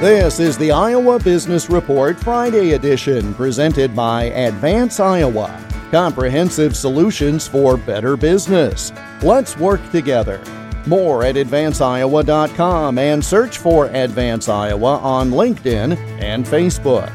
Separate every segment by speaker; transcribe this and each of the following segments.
Speaker 1: This is the Iowa Business Report Friday edition presented by Advance Iowa. Comprehensive solutions for better business. Let's work together. More at advanceiowa.com and search for Advance Iowa on LinkedIn and Facebook.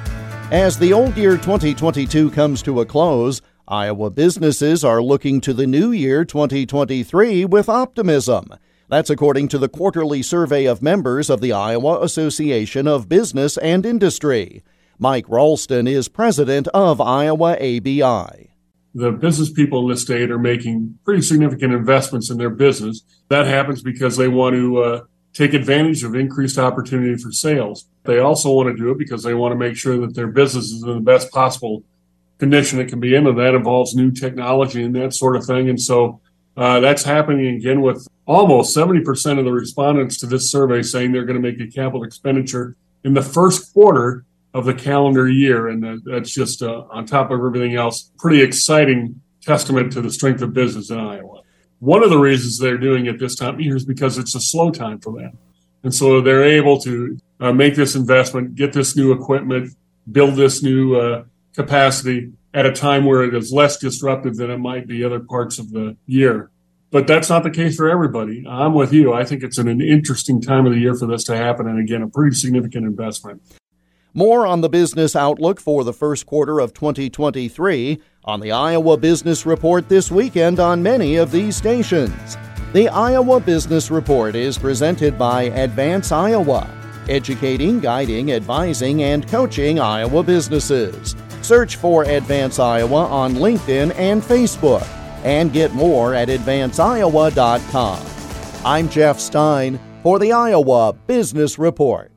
Speaker 1: As the old year 2022 comes to a close, Iowa businesses are looking to the new year 2023 with optimism. That's according to the quarterly survey of members of the Iowa Association of Business and Industry. Mike Ralston is president of Iowa ABI.
Speaker 2: The business people in the state are making pretty significant investments in their business. That happens because they want to uh, take advantage of increased opportunity for sales. They also want to do it because they want to make sure that their business is in the best possible condition it can be in, and that involves new technology and that sort of thing. And so uh, that's happening again with almost 70% of the respondents to this survey saying they're going to make a capital expenditure in the first quarter of the calendar year. And that's just uh, on top of everything else, pretty exciting testament to the strength of business in Iowa. One of the reasons they're doing it this time of year is because it's a slow time for them. And so they're able to uh, make this investment, get this new equipment, build this new uh, capacity at a time where it is less disruptive than it might be other parts of the year. But that's not the case for everybody. I'm with you. I think it's an, an interesting time of the year for this to happen. And again, a pretty significant investment.
Speaker 1: More on the business outlook for the first quarter of 2023 on the Iowa Business Report this weekend on many of these stations. The Iowa Business Report is presented by Advance Iowa, educating, guiding, advising, and coaching Iowa businesses. Search for Advance Iowa on LinkedIn and Facebook and get more at advanceiowa.com. I'm Jeff Stein for the Iowa Business Report.